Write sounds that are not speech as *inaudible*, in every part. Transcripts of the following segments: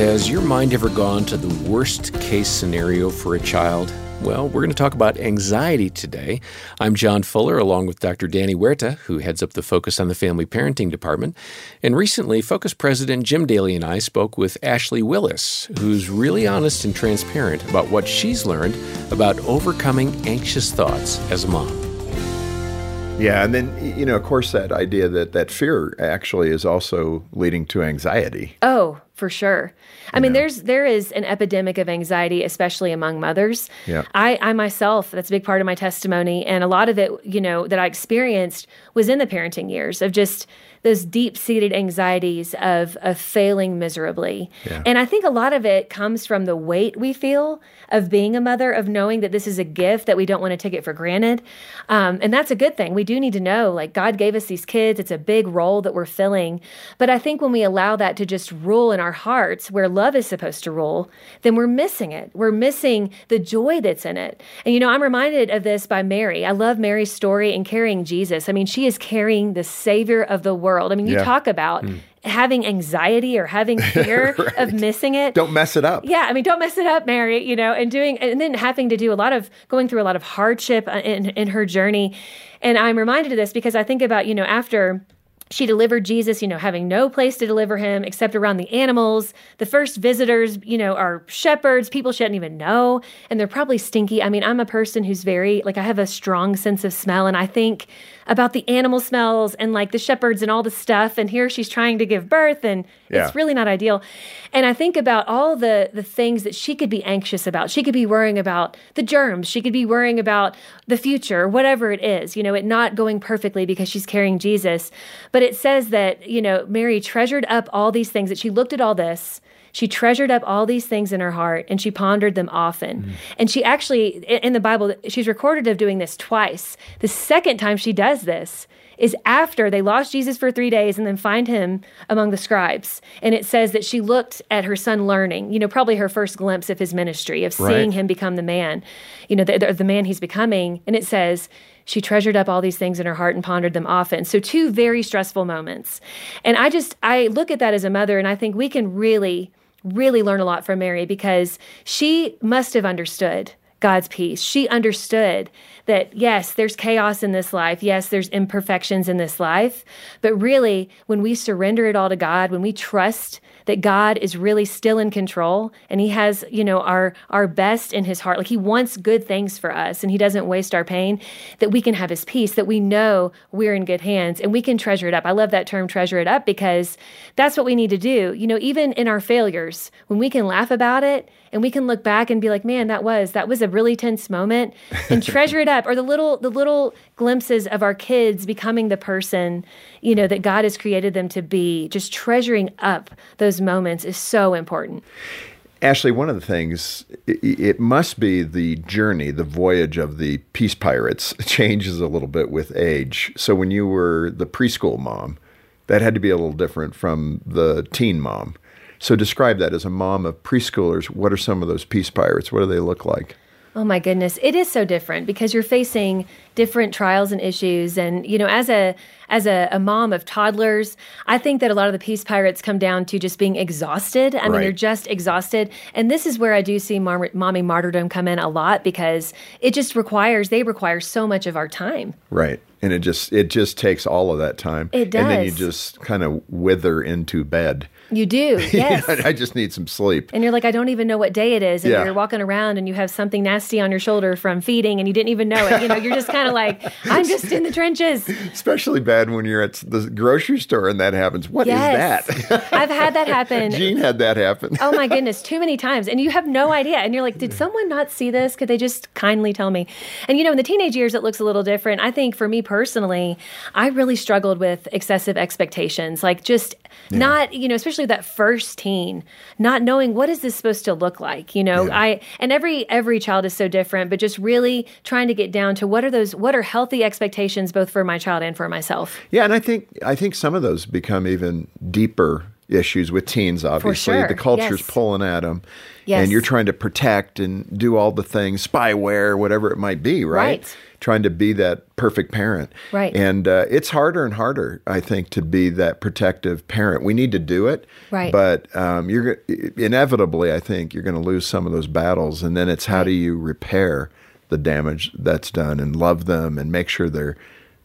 Has your mind ever gone to the worst case scenario for a child? Well, we're going to talk about anxiety today. I'm John Fuller, along with Dr. Danny Huerta, who heads up the Focus on the Family Parenting Department. And recently, Focus President Jim Daly and I spoke with Ashley Willis, who's really honest and transparent about what she's learned about overcoming anxious thoughts as a mom. Yeah, and then you know, of course, that idea that that fear actually is also leading to anxiety. Oh, for sure. I mean, there's there is an epidemic of anxiety, especially among mothers. Yeah. I, I myself, that's a big part of my testimony, and a lot of it, you know, that I experienced was in the parenting years of just those deep seated anxieties of of failing miserably. Yeah. And I think a lot of it comes from the weight we feel of being a mother, of knowing that this is a gift that we don't want to take it for granted. Um, and that's a good thing. We do need to know, like God gave us these kids. It's a big role that we're filling. But I think when we allow that to just rule in our hearts, where love is supposed to rule, then we're missing it. We're missing the joy that's in it. And you know, I'm reminded of this by Mary. I love Mary's story in carrying Jesus. I mean, she is carrying the Savior of the world. I mean, you Yeah. talk about having anxiety or having *laughs* fear of missing it. Don't mess it up. Yeah, I mean, don't mess it up, Mary. You know, and doing and then having to do a lot of going through a lot of hardship uh, in in her journey. And I'm reminded of this because I think about you know after she delivered Jesus, you know, having no place to deliver him except around the animals. The first visitors, you know, are shepherds, people she didn't even know, and they're probably stinky. I mean, I'm a person who's very, like, I have a strong sense of smell, and I think about the animal smells and like the shepherds and all the stuff. And here she's trying to give birth, and Yeah. it's really not ideal. And I think about all the the things that she could be anxious about. She could be worrying about the germs. She could be worrying about the future, whatever it is. You know, it not going perfectly because she's carrying Jesus. But it says that you know Mary treasured up all these things. That she looked at all this. She treasured up all these things in her heart and she pondered them often. Mm. And she actually, in the Bible, she's recorded of doing this twice. The second time she does this is after they lost Jesus for three days and then find him among the scribes. And it says that she looked at her son learning, you know, probably her first glimpse of his ministry, of Right. seeing him become the man, you know, the, the man he's becoming. And it says, she treasured up all these things in her heart and pondered them often. So, two very stressful moments. And I just, I look at that as a mother and I think we can really, really learn a lot from Mary because she must have understood God's peace. She understood that, yes, there's chaos in this life. Yes, there's imperfections in this life. But really, when we surrender it all to God, when we trust that God is really still in control and he has, you know, our our best in his heart, like he wants good things for us and he doesn't waste our pain, that we can have his peace, that we know we're in good hands and we can treasure it up. I love that term treasure it up because that's what we need to do. You know, even in our failures, when we can laugh about it and we can look back and be like, man, that was that was a really tense moment and treasure it up or the little the little glimpses of our kids becoming the person, you know, that God has created them to be. Just treasuring up those moments is so important. Ashley, one of the things, i- i- it must be the journey, the voyage of the Peace Pirates *laughs* changes a little bit with age. So when you were the preschool mom, that had to be a little different from the teen mom. So describe that as a mom of preschoolers. What are some of those Peace Pirates? What do they look like? Oh my goodness, it is so different because you're facing different trials and issues and you know as a as a, a mom of toddlers, I think that a lot of the peace pirates come down to just being exhausted. I mean, Right. they're just exhausted. And this is where I do see mom, mommy martyrdom come in a lot because it just requires they require so much of our time. Right. And it just it just takes all of that time. It does. And then you just kind of wither into bed. You do, *laughs* yes. I just need some sleep. and you're like, I don't even know what day it is. And Yeah. you're walking around and you have something nasty on your shoulder from feeding and you didn't even know it. You know, you're just kind of like, I'm just in the trenches. Especially bad when you're at the grocery store and that happens. What is Yes. that? I've had that happen. *laughs* Jean had that happen. oh my goodness, too many times. And you have no idea. And you're like, did someone not see this? Could they just kindly tell me? And you know, in the teenage years, it looks a little different. I think for me personally, I really struggled with excessive expectations. Like just not, you know, especially that first teen, not knowing what is this supposed to look like. You know, I and every every child is so different, but just really trying to get down to what are those what are healthy expectations both for my child and for myself. Yeah, and I think I think some of those become even deeper issues with teens. Obviously, sure. the culture's Yes. pulling at them, Yes. and you're trying to protect and do all the things, spyware, whatever it might be, right? Right. Trying to be that perfect parent, Right. And uh, it's harder and harder, I think, to be that protective parent. We need to do it, Right. But um, you're inevitably, I think, you're going to lose some of those battles, and then it's how do you repair the damage that's done and love them and make sure they're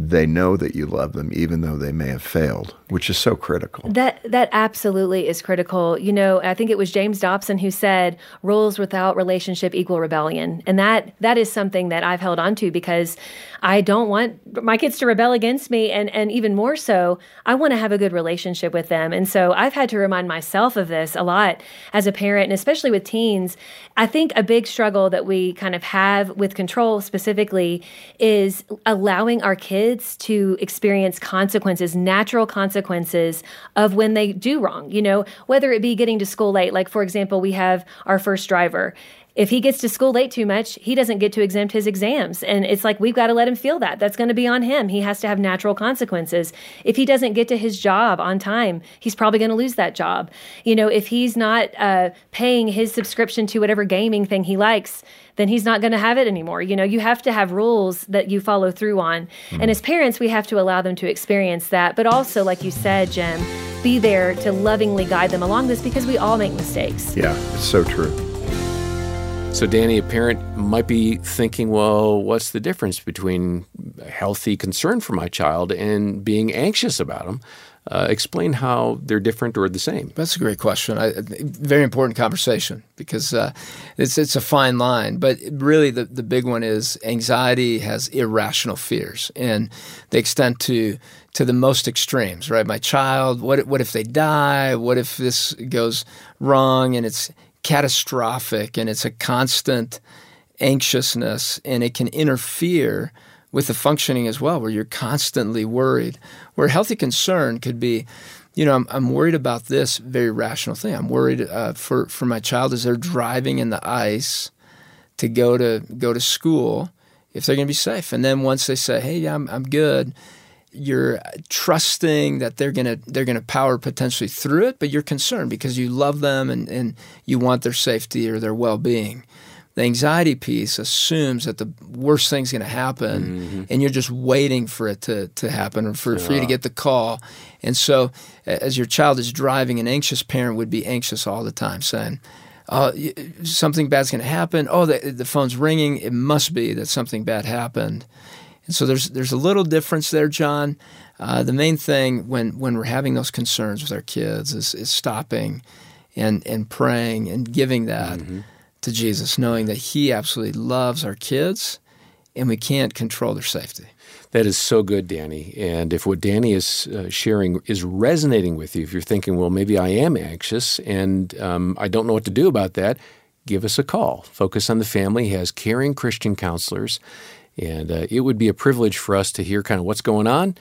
they know that you love them even though they may have failed, which is so critical. That that absolutely is critical. You know, I think it was James Dobson who said rules without relationship equal rebellion. And that that is something that I've held on to because I don't want my kids to rebel against me and and even more so, I want to have a good relationship with them. And so I've had to remind myself of this a lot as a parent and especially with teens. I think a big struggle that we kind of have with control specifically is allowing our kids to experience consequences, natural consequences of when they do wrong. You know, whether it be getting to school late, like for example, we have our first driver. If he gets to school late too much, he doesn't get to exempt his exams. And it's like, we've got to let him feel that. That's going to be on him. He has to have natural consequences. If he doesn't get to his job on time, he's probably going to lose that job. You know, if he's not uh, paying his subscription to whatever gaming thing he likes, then he's not going to have it anymore. You know, you have to have rules that you follow through on. And as parents, we have to allow them to experience that. But also, like you said, Jim, be there to lovingly guide them along this because we all make mistakes. Yeah, it's so true. So, Danny, a parent might be thinking, well, what's the difference between healthy concern for my child and being anxious about them? Uh, explain how they're different or the same. That's a great question. I, very important conversation because uh, it's it's a fine line. But really, the, the big one is anxiety has irrational fears, and they extend to to the most extremes. Right, my child. What what if they die? What if this goes wrong? And it's catastrophic, and it's a constant anxiousness, and it can interfere with the functioning as well, where you're constantly worried. Where healthy concern could be, you know, I'm, I'm worried about this very rational thing. I'm worried uh, for for my child as they're driving in the ice to go to go to school if they're going to be safe. And then once they say, "Hey, yeah, I'm I'm good," you're trusting that they're gonna they're gonna power potentially through it, but you're concerned because you love them and, and you want their safety or their well being. The anxiety piece assumes that the worst thing's going to happen, mm-hmm. and you're just waiting for it to, to happen or for, for you to get the call. And so, as your child is driving, an anxious parent would be anxious all the time, saying, "Oh, y- something bad's going to happen. Oh, the, the phone's ringing. It must be that something bad happened." And so there's there's a little difference there, John. Uh, the main thing when when we're having those concerns with our kids is, is stopping and and praying and giving that to Jesus, knowing that He absolutely loves our kids, and we can't control their safety. That is so good, Danny. And if what Danny is uh, sharing is resonating with you, if you're thinking, well, maybe I am anxious and um, I don't know what to do about that, give us a call. Focus on the Family has caring Christian counselors. And uh, it would be a privilege for us to hear kind of what's going on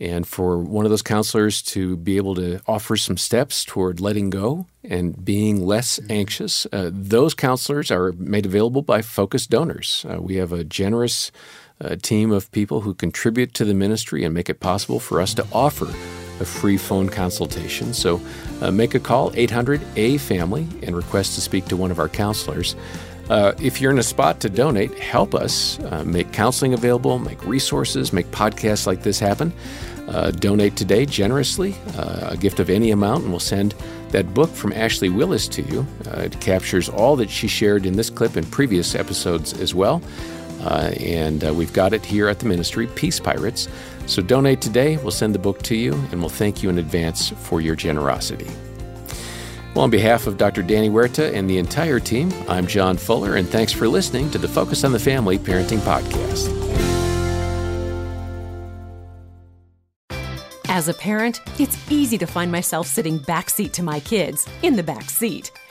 and for one of those counselors to be able to offer some steps toward letting go and being less anxious. Uh, those counselors are made available by Focus donors. Uh, we have a generous uh, team of people who contribute to the ministry and make it possible for us to offer a free phone consultation. So uh, make a call, 800 A Family, and request to speak to one of our counselors. Uh, if you're in a spot to donate, help us uh, make counseling available, make resources, make podcasts like this happen. Uh, donate today generously, uh, a gift of any amount, and we'll send that book from Ashley Willis to you. Uh, it captures all that she shared in this clip and previous episodes as well. And we've got it here at the ministry, Peace Pirates. So donate today. We'll send the book to you, and we'll thank you in advance for your generosity. Well, on behalf of Dr. Danny Huerta and the entire team, I'm John Fuller, and thanks for listening to the Focus on the Family Parenting Podcast. As a parent, it's easy to find myself sitting backseat to my kids, in the back seat.